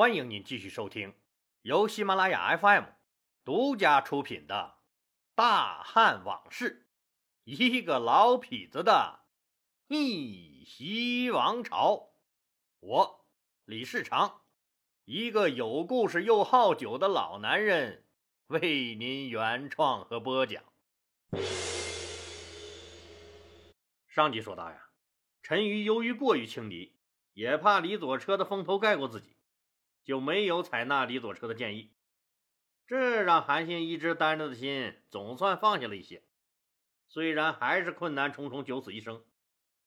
欢迎您继续收听由喜马拉雅 FM 独家出品的《大汉往事》，一个老痞子的逆袭王朝。我李世长，一个有故事又好酒的老男人，为您原创和播讲。上集说到呀，陈馀由于过于轻敌，也怕李左车的风头盖过自己。就没有采纳李左车的建议，这让韩信一直担着的心总算放下了一些。虽然还是困难重重，九死一生，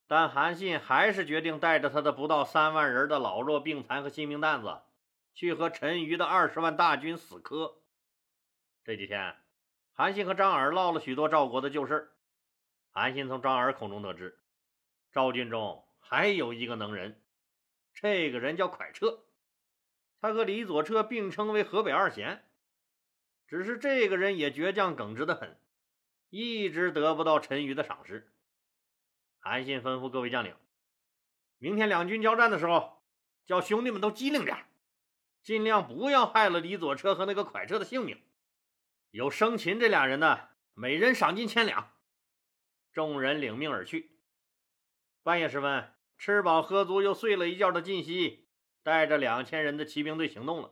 但韩信还是决定带着他的不到三万人的老弱病残和新兵蛋子，去和陈馀的二十万大军死磕。这几天，韩信和张耳唠了许多赵国的旧事。韩信从张耳口中得知，赵军中还有一个能人，这个人叫蒯彻。他和李左车并称为河北二贤，只是这个人也倔强耿直的很，一直得不到陈馀的赏识。韩信吩咐各位将领，明天两军交战的时候，叫兄弟们都机灵点，尽量不要害了李左车和那个蒯彻的性命。有生擒这俩人的，每人赏金千两。众人领命而去。半夜时分，吃饱喝足又睡了一觉的晋西。带着两千人的骑兵队行动了，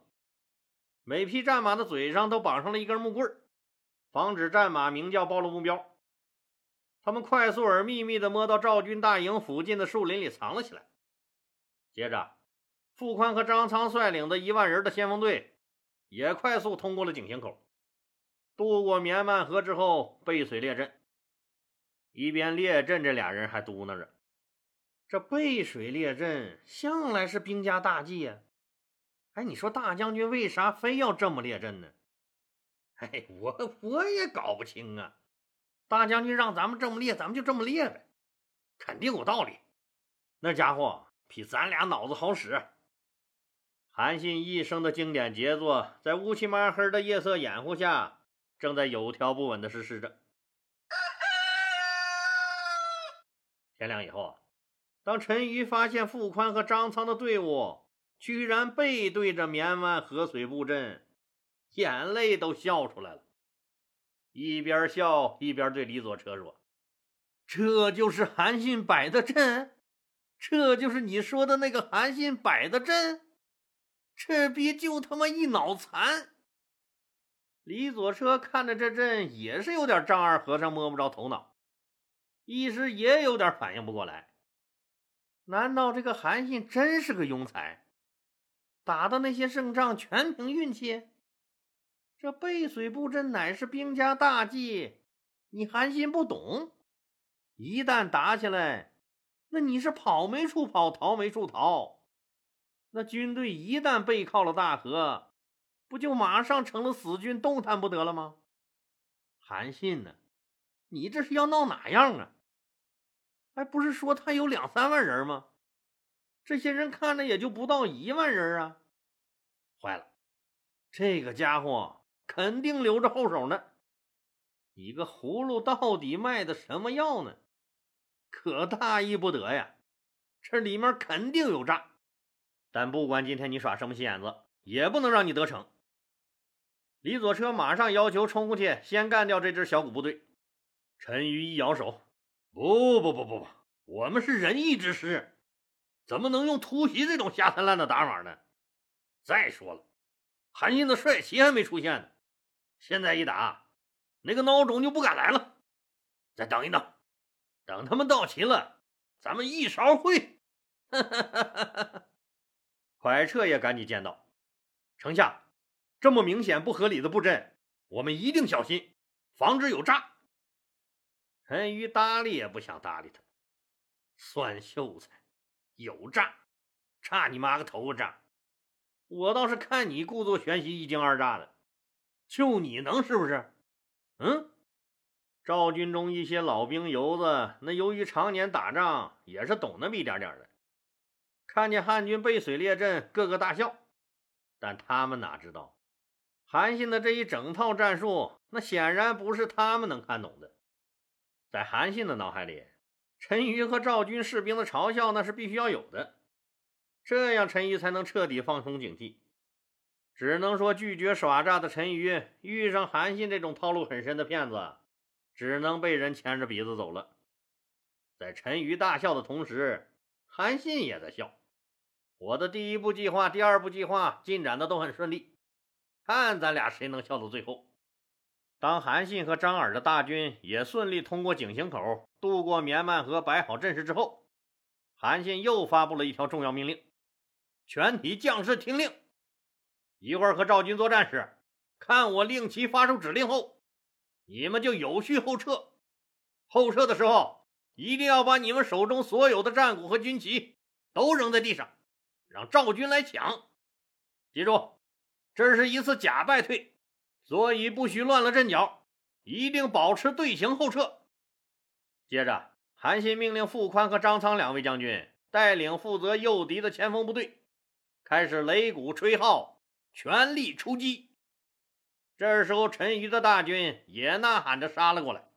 每匹战马的嘴上都绑上了一根木棍防止战马鸣叫暴露目标。他们快速而秘密地摸到赵军大营附近的树林里藏了起来。接着，傅宽和张苍率领的一万人的先锋队也快速通过了井陉口，渡过绵漫河之后背水列阵。一边列阵，这俩人还嘟囔着。这背水列阵向来是兵家大忌呀！哎，你说大将军为啥非要这么列阵呢？哎，我我也搞不清啊！大将军让咱们这么列，咱们就这么列呗，肯定有道理。那家伙比咱俩脑子好使。韩信一生的经典杰作，在乌漆麻黑的夜色掩护下，正在有条不紊的实施着。天亮以后啊。当陈馀发现傅宽和张苍的队伍居然背对着绵湾河水布阵，眼泪都笑出来了。一边笑一边对李左车说：“这就是韩信摆的阵，这就是你说的那个韩信摆的阵，这逼就他妈一脑残！”李左车看着这阵也是有点丈二和尚摸不着头脑，一时也有点反应不过来。难道这个韩信真是个庸才？打的那些胜仗全凭运气？这背水布阵乃是兵家大忌，你韩信不懂？一旦打起来，那你是跑没处跑，逃没处逃。那军队一旦背靠了大河，不就马上成了死军，动弹不得了吗？韩信呢？你这是要闹哪样啊？还不是说他有两三万人吗？这些人看着也就不到一万人啊！坏了，这个家伙肯定留着后手呢。一个葫芦到底卖的什么药呢？可大意不得呀！这里面肯定有诈。但不管今天你耍什么心眼子，也不能让你得逞。李左车马上要求冲过去，先干掉这支小股部队。陈馀一摇手。不不不不不，我们是仁义之师，怎么能用突袭这种下三滥的打法呢？再说了，韩信的帅旗还没出现呢，现在一打，那个孬种就不敢来了。再等一等，等他们到齐了，咱们一勺烩。蒯彻也赶紧见到：“丞相，这么明显不合理的布阵，我们一定小心，防止有诈。”陈馀搭理也不想搭理他，酸秀才，有诈，差你妈个头诈！我倒是看你故作玄虚，一惊二乍的，就你能是不是？嗯，赵军中一些老兵油子，那由于常年打仗，也是懂那么一点点的，看见汉军背水列阵，个个大笑。但他们哪知道，韩信的这一整套战术，那显然不是他们能看懂的。在韩信的脑海里，陈馀和赵军士兵的嘲笑那是必须要有的，这样陈馀才能彻底放松警惕，只能说拒绝耍诈的陈馀遇上韩信这种套路很深的骗子，只能被人牵着鼻子走了。在陈馀大笑的同时，韩信也在笑。我的第一步计划、第二步计划进展的都很顺利，看咱俩谁能笑到最后。当韩信和张耳的大军也顺利通过井陉口，渡过绵曼河，摆好阵势之后，韩信又发布了一条重要命令：全体将士听令！一会儿和赵军作战时，看我令旗发出指令后，你们就有序后撤。后撤的时候，一定要把你们手中所有的战鼓和军旗都扔在地上，让赵军来抢。记住，这是一次假败退。所以不许乱了阵脚，一定保持队形后撤。接着，韩信命令傅宽和张苍两位将军带领负责诱敌的前锋部队，开始擂鼓吹号，全力出击。这时候，陈馀的大军也呐喊着杀了过来。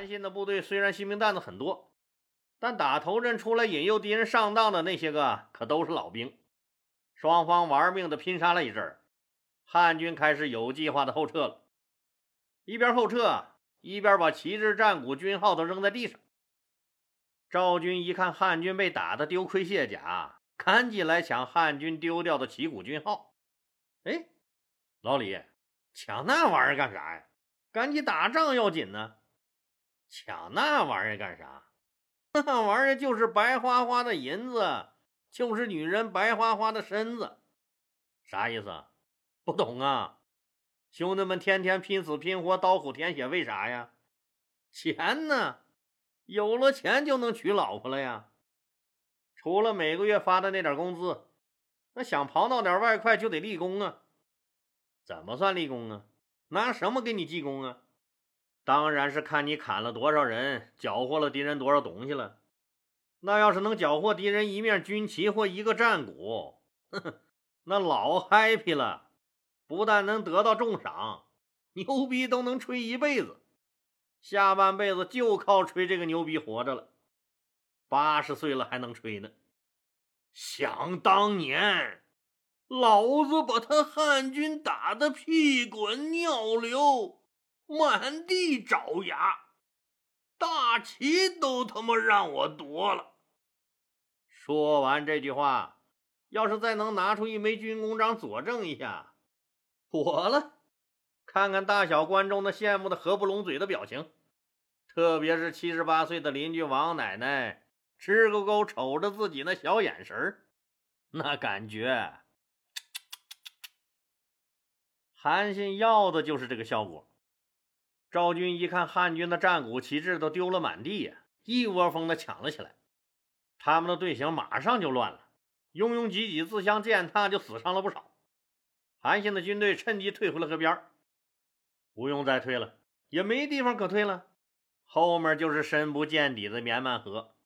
韩信的部队虽然新兵蛋子很多，但打头阵出来引诱敌人上当的那些个可都是老兵。双方玩命的拼杀了一阵汉军开始有计划的后撤了。一边后撤，一边把旗帜、战鼓、军号都扔在地上。赵军一看汉军被打得丢盔卸甲，赶紧来抢汉军丢掉的旗鼓军号。哎，老李，抢那玩意儿干啥呀？赶紧打仗要紧呢。抢那玩意儿干啥？那玩意儿就是白花花的银子，就是女人白花花的身子，啥意思？不懂啊？兄弟们天天拼死拼活，刀口舔血，为啥呀？钱呢？有了钱就能娶老婆了呀。除了每个月发的那点工资，那想刨到点外快就得立功啊。怎么算立功啊？拿什么给你记功啊？当然是看你砍了多少人，缴获了敌人多少东西了。那要是能缴获敌人一面军旗或一个战鼓，呵呵，那老 happy 了。不但能得到重赏，牛逼都能吹一辈子，下半辈子就靠吹这个牛逼活着了。八十岁了还能吹呢。想当年，老子把他汉军打得屁滚尿流。满地找牙，大旗都他妈让我夺了。说完这句话，要是再能拿出一枚军功章佐证一下，妥了。看看大小观众那羡慕的合不拢嘴的表情，特别是七十八岁的邻居王奶奶，直勾勾瞅着自己那小眼神那感觉，韩信要的就是这个效果。赵军一看汉军的战鼓旗帜都丢了满地呀，一窝蜂的抢了起来。他们的队形马上就乱了，拥拥挤挤、自相践踏，就死伤了不少。韩信的军队趁机退回了河边不用再退了，也没地方可退了。后面就是深不见底的绵曼河。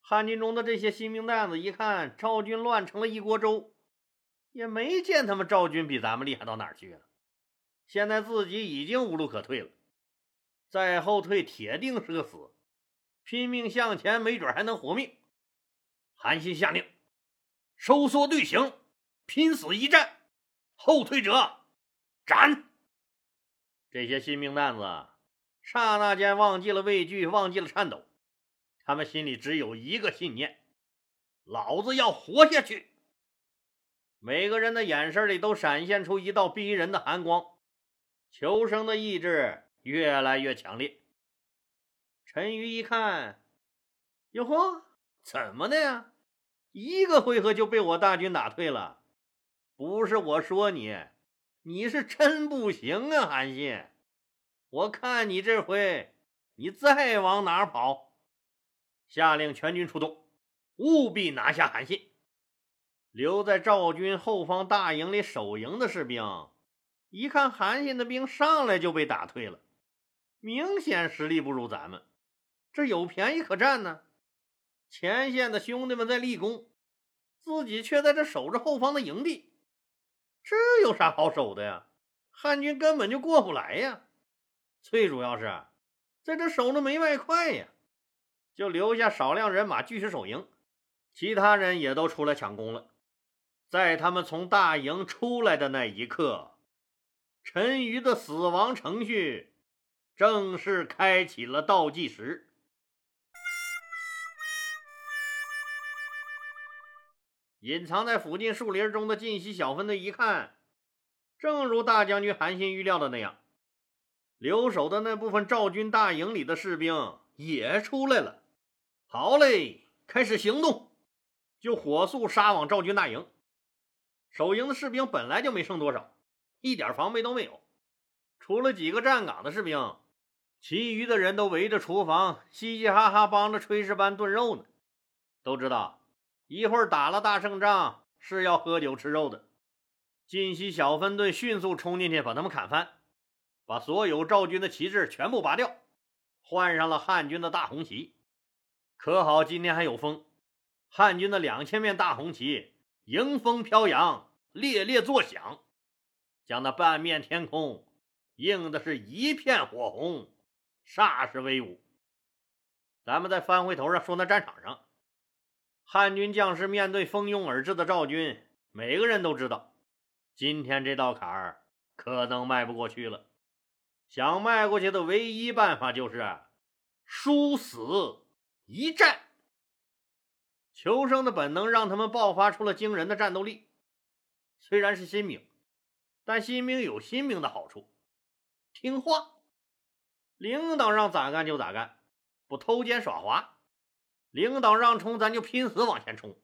汉军中的这些新兵蛋子一看赵军乱成了一锅粥，也没见他们赵军比咱们厉害到哪儿去啊。现在自己已经无路可退了，再后退铁定是个死，拼命向前没准还能活命。韩信下令收缩队形，拼死一战，后退者斩。这些新兵蛋子刹那间忘记了畏惧，忘记了颤抖，他们心里只有一个信念：老子要活下去。每个人的眼神里都闪现出一道逼人的寒光。求生的意志越来越强烈。陈馀一看，哟呵，怎么的呀？一个回合就被我大军打退了。不是我说你，你是真不行啊，韩信！我看你这回，你再往哪跑？下令全军出动，务必拿下韩信。留在赵军后方大营里守营的士兵。一看韩信的兵上来就被打退了，明显实力不如咱们，这有便宜可占呢。前线的兄弟们在立功，自己却在这守着后方的营地。这有啥好守的呀？汉军根本就过不来呀！最主要是，在这守着没外快呀，就留下少量人马继续守营，其他人也都出来抢攻了。在他们从大营出来的那一刻，陈馀的死亡程序正式开启了倒计时。隐藏在附近树林中的晋西小分队一看，正如大将军韩信预料的那样，留守的那部分赵军大营里的士兵也出来了。好嘞，开始行动，就火速杀往赵军大营。守营的士兵本来就没剩多少，一点防备都没有，除了几个站岗的士兵，其余的人都围着厨房嘻嘻哈哈帮着炊事班炖肉呢。都知道。一会儿打了大胜仗是要喝酒吃肉的。晋西小分队迅速冲进去，把他们砍翻，把所有赵军的旗帜全部拔掉，换上了汉军的大红旗。可好，今天还有风，汉军的两千面大红旗迎风飘扬，猎猎作响，将那半面天空映的是一片火红，煞是威武。咱们再翻回头上说，那战场上。汉军将士面对蜂拥而至的赵军，每个人都知道，今天这道坎儿可能迈不过去了。想迈过去的唯一办法就是殊死一战。求生的本能让他们爆发出了惊人的战斗力。虽然是新兵，但新兵有新兵的好处，听话，领导让咋干就咋干，不偷奸耍滑。领导让冲，咱就拼死往前冲。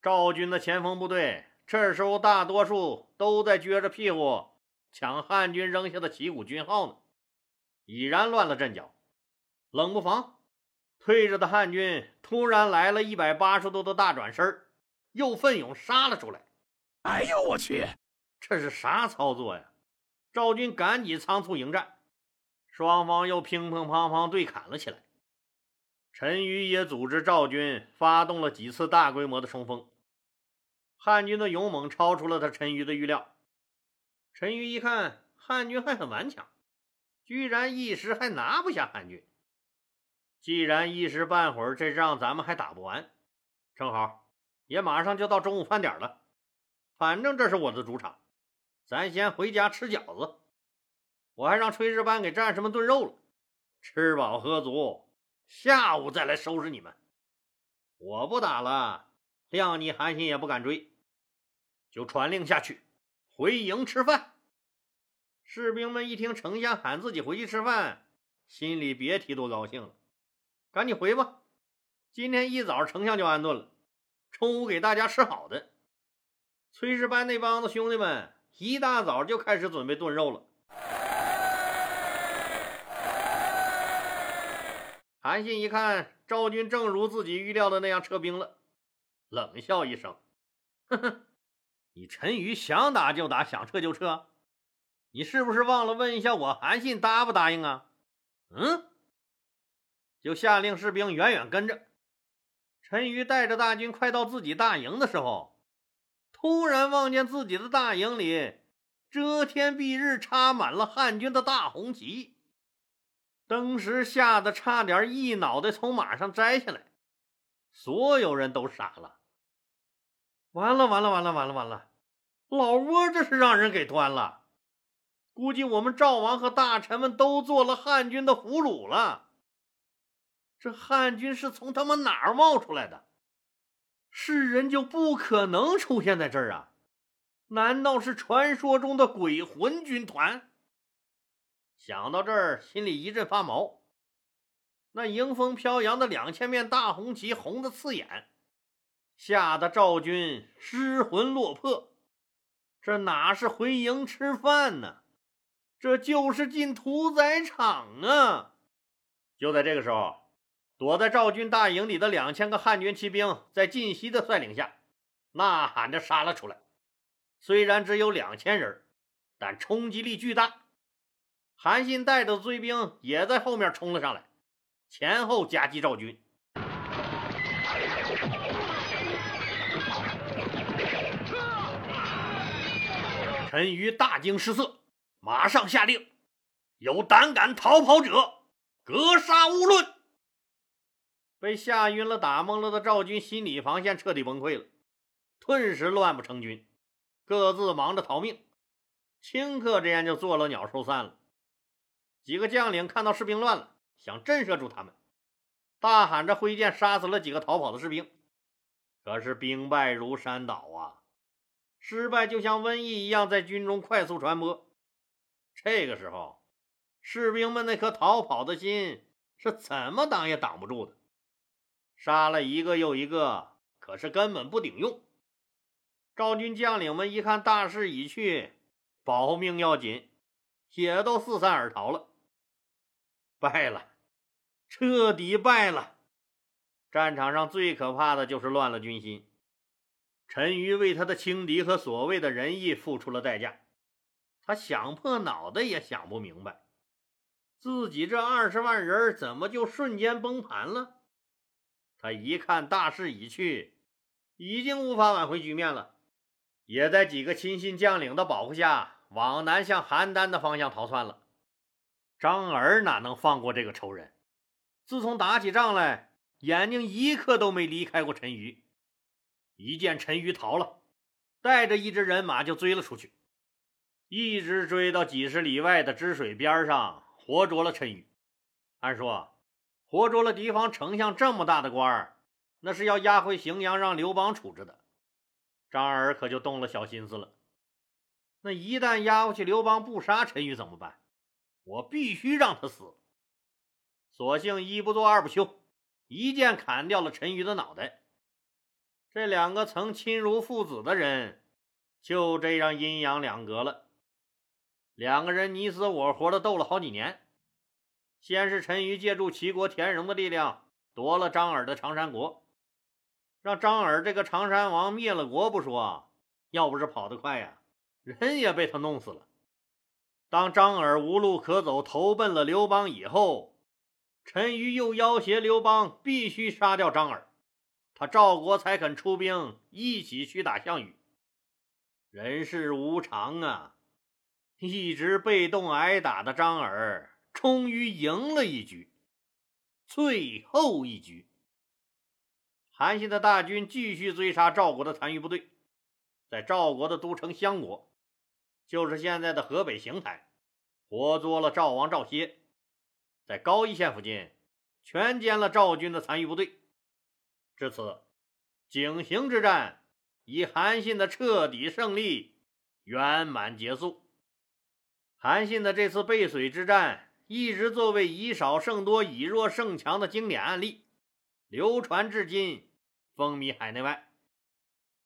赵军的前锋部队这时候大多数都在撅着屁股抢汉军扔下的旗鼓军号呢，已然乱了阵脚。冷不防，退着的汉军突然来了一百八十度的大转身，又奋勇杀了出来。哎呦我去，这是啥操作呀？赵军赶紧仓促迎战，双方又乒乒乓乓对砍了起来。陈馀也组织赵军发动了几次大规模的冲锋，汉军的勇猛超出了他陈馀的预料。陈馀一看汉军还很顽强，居然一时还拿不下汉军。既然一时半会儿这仗咱们还打不完，正好也马上就到中午饭点了，反正这是我的主场，咱先回家吃饺子。我还让炊事班给战士们炖肉了，吃饱喝足。下午再来收拾你们！我不打了，谅你韩信也不敢追，就传令下去，回营吃饭。士兵们一听丞相喊自己回去吃饭，心里别提多高兴了。赶紧回吧，今天一早丞相就安顿了，中午给大家吃好的。炊事班那帮子兄弟们一大早就开始准备炖肉了。韩信一看赵军正如自己预料的那样撤兵了，冷笑一声：“呵呵，你陈馀想打就打，想撤就撤，你是不是忘了问一下我韩信答不答应啊？”嗯，就下令士兵远远跟着。陈馀带着大军快到自己大营的时候，突然望见自己的大营里遮天蔽日插满了汉军的大红旗。当时吓得差点一脑袋从马上摘下来，所有人都傻了。完了完了完了完了完了，老窝这是让人给端了，估计我们赵王和大臣们都做了汉军的俘虏了。这汉军是从他妈哪儿冒出来的？世人就不可能出现在这儿啊？难道是传说中的鬼魂军团？想到这儿，心里一阵发毛。那迎风飘扬的两千面大红旗，红的刺眼，吓得赵军失魂落魄。这哪是回营吃饭呢？这就是进屠宰场啊！就在这个时候，躲在赵军大营里的两千个汉军骑兵，在晋西的率领下，呐喊着杀了出来。虽然只有两千人，但冲击力巨大。韩信带着追兵也在后面冲了上来，前后夹击赵军。陈馀大惊失色，马上下令：有胆敢逃跑者，格杀勿论。被吓晕了、打懵了的赵军心理防线彻底崩溃了，顿时乱不成军，各自忙着逃命。顷刻之间就做了鸟兽散了。几个将领看到士兵乱了，想震慑住他们，大喊着挥剑杀死了几个逃跑的士兵。可是兵败如山倒啊，失败就像瘟疫一样在军中快速传播。这个时候，士兵们那颗逃跑的心是怎么挡也挡不住的。杀了一个又一个，可是根本不顶用。赵军将领们一看大势已去，保命要紧，也都四散而逃了。败了，彻底败了。战场上最可怕的就是乱了军心。陈馀为他的轻敌和所谓的仁义付出了代价，他想破脑袋也想不明白，自己这二十万人怎么就瞬间崩盘了。他一看大势已去，已经无法挽回局面了，也在几个亲信将领的保护下，往南向邯郸的方向逃窜了。张耳哪能放过这个仇人？自从打起仗来，眼睛一刻都没离开过陈馀。一见陈馀逃了，带着一支人马就追了出去，一直追到几十里外的支水边上，活捉了陈馀。按说。活捉了敌方丞相这么大的官儿，那是要押回荥阳让刘邦处置的。张耳可就动了小心思了。那一旦押回去，刘邦不杀陈馀怎么办？我必须让他死。索性一不做二不休，一剑砍掉了陈馀的脑袋。这两个曾亲如父子的人，就这样阴阳两隔了。两个人你死我活的斗了好几年。先是陈馀借助齐国田荣的力量夺了张耳的长山国，让张耳这个长山王灭了国不说，要不是跑得快呀，人也被他弄死了。当张耳无路可走，投奔了刘邦以后，陈馀又要挟刘邦必须杀掉张耳，他赵国才肯出兵一起去打项羽。人世无常啊，一直被动挨打的张耳。终于赢了一局，最后一局。韩信的大军继续追杀赵国的残余部队，在赵国的都城襄国，就是现在的河北邢台，活捉了赵王赵歇，在高邑县附近全歼了赵军的残余部队。至此，井陉之战以韩信的彻底胜利圆满结束。韩信的这次背水之战。一直作为以少胜多、以弱胜强的经典案例，流传至今，风靡海内外。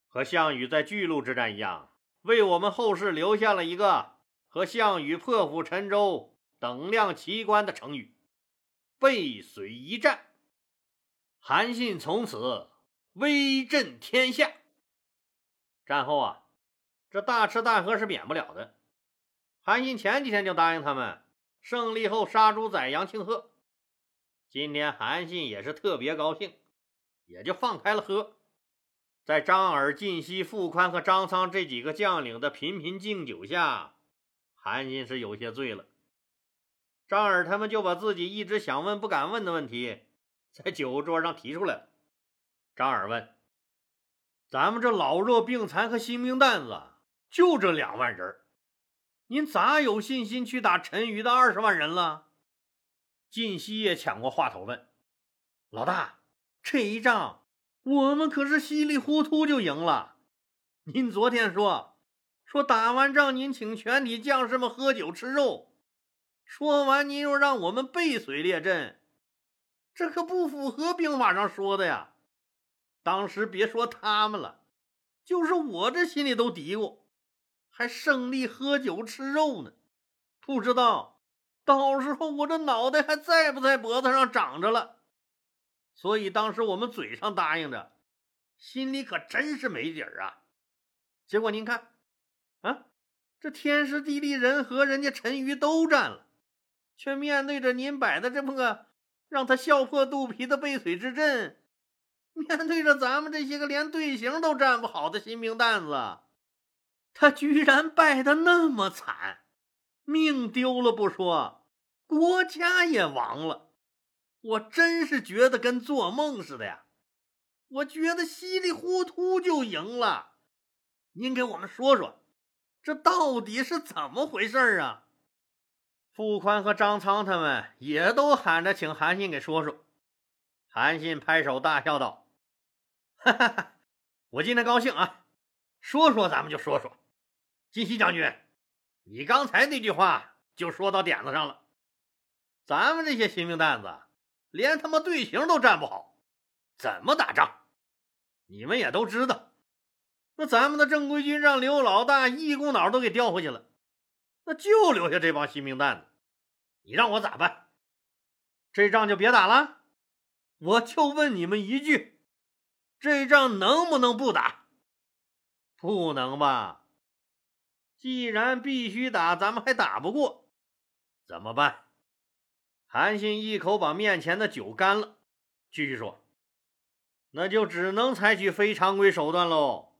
和项羽在巨鹿之战一样，为我们后世留下了一个和项羽破釜沉舟等量齐观的成语——背水一战。韩信从此威震天下。战后啊，这大吃大喝是免不了的。韩信前几天就答应他们。胜利后杀猪宰羊庆贺，今天韩信也是特别高兴，也就放开了喝。在张耳、晋西、傅宽和张苍这几个将领的频频敬酒下，韩信是有些醉了。张耳他们就把自己一直想问不敢问的问题，在酒桌上提出来了。张耳问：“咱们这老弱病残和新兵蛋子，就这两万人您咋有信心去打陈馀的二十万人了？晋西也抢过话头问：“老大，这一仗我们可是稀里糊涂就赢了。您昨天说说打完仗您请全体将士们喝酒吃肉，说完您又让我们背水列阵，这可不符合兵法上说的呀。当时别说他们了，就是我这心里都嘀咕。”还胜利喝酒吃肉呢，不知道到时候我这脑袋还在不在脖子上长着了。所以当时我们嘴上答应着，心里可真是没底儿啊。结果您看，啊，这天时地利人和，人家陈馀都占了，却面对着您摆的这么个让他笑破肚皮的背水之阵，面对着咱们这些个连队形都站不好的新兵蛋子。他居然败得那么惨，命丢了不说，国家也亡了。我真是觉得跟做梦似的呀！我觉得稀里糊涂就赢了。您给我们说说，这到底是怎么回事啊？傅宽和张苍他们也都喊着请韩信给说说。韩信拍手大笑道：“哈哈哈，我今天高兴啊！说说咱们就说说。金熙将军，你刚才那句话就说到点子上了。咱们这些新兵蛋子，连他妈队形都站不好，怎么打仗？你们也都知道。那咱们的正规军让刘老大一股脑都给调回去了，那就留下这帮新兵蛋子，你让我咋办？这仗就别打了。”我就问你们一句：这仗能不能不打？不能吧？既然必须打，咱们还打不过，怎么办？韩信一口把面前的酒干了，继续说：“那就只能采取非常规手段喽。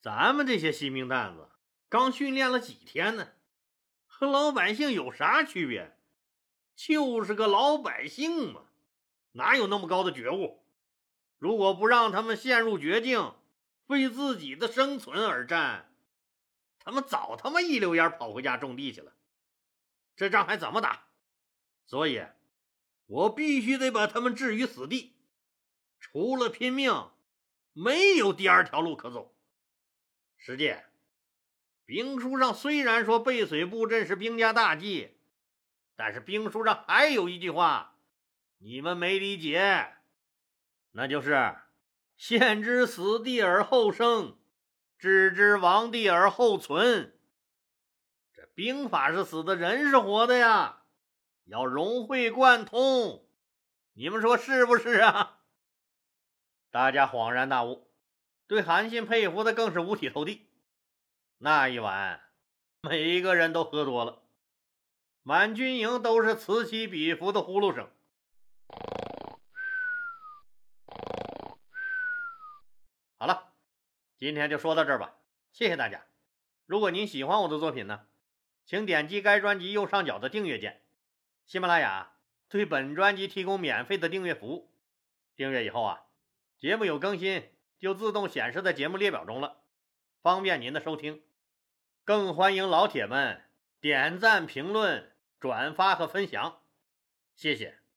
咱们这些新兵蛋子刚训练了几天呢，和老百姓有啥区别？就是个老百姓嘛。”哪有那么高的觉悟？如果不让他们陷入绝境，为自己的生存而战，他们早他妈一溜烟跑回家种地去了。这仗还怎么打？所以，我必须得把他们置于死地。除了拼命，没有第二条路可走。师姐，兵书上虽然说背水布阵是兵家大忌，但是兵书上还有一句话。你们没理解，那就是“先知死地而后生，知之亡地而后存”。这兵法是死的，人是活的呀，要融会贯通。你们说是不是啊？大家恍然大悟，对韩信佩服的更是五体投地。那一晚，每一个人都喝多了，满军营都是此起彼伏的呼噜声。好了，今天就说到这儿吧，谢谢大家。如果您喜欢我的作品呢，请点击该专辑右上角的订阅键。喜马拉雅对本专辑提供免费的订阅服务，订阅以后啊，节目有更新就自动显示在节目列表中了，方便您的收听。更欢迎老铁们点赞、评论、转发和分享，谢谢。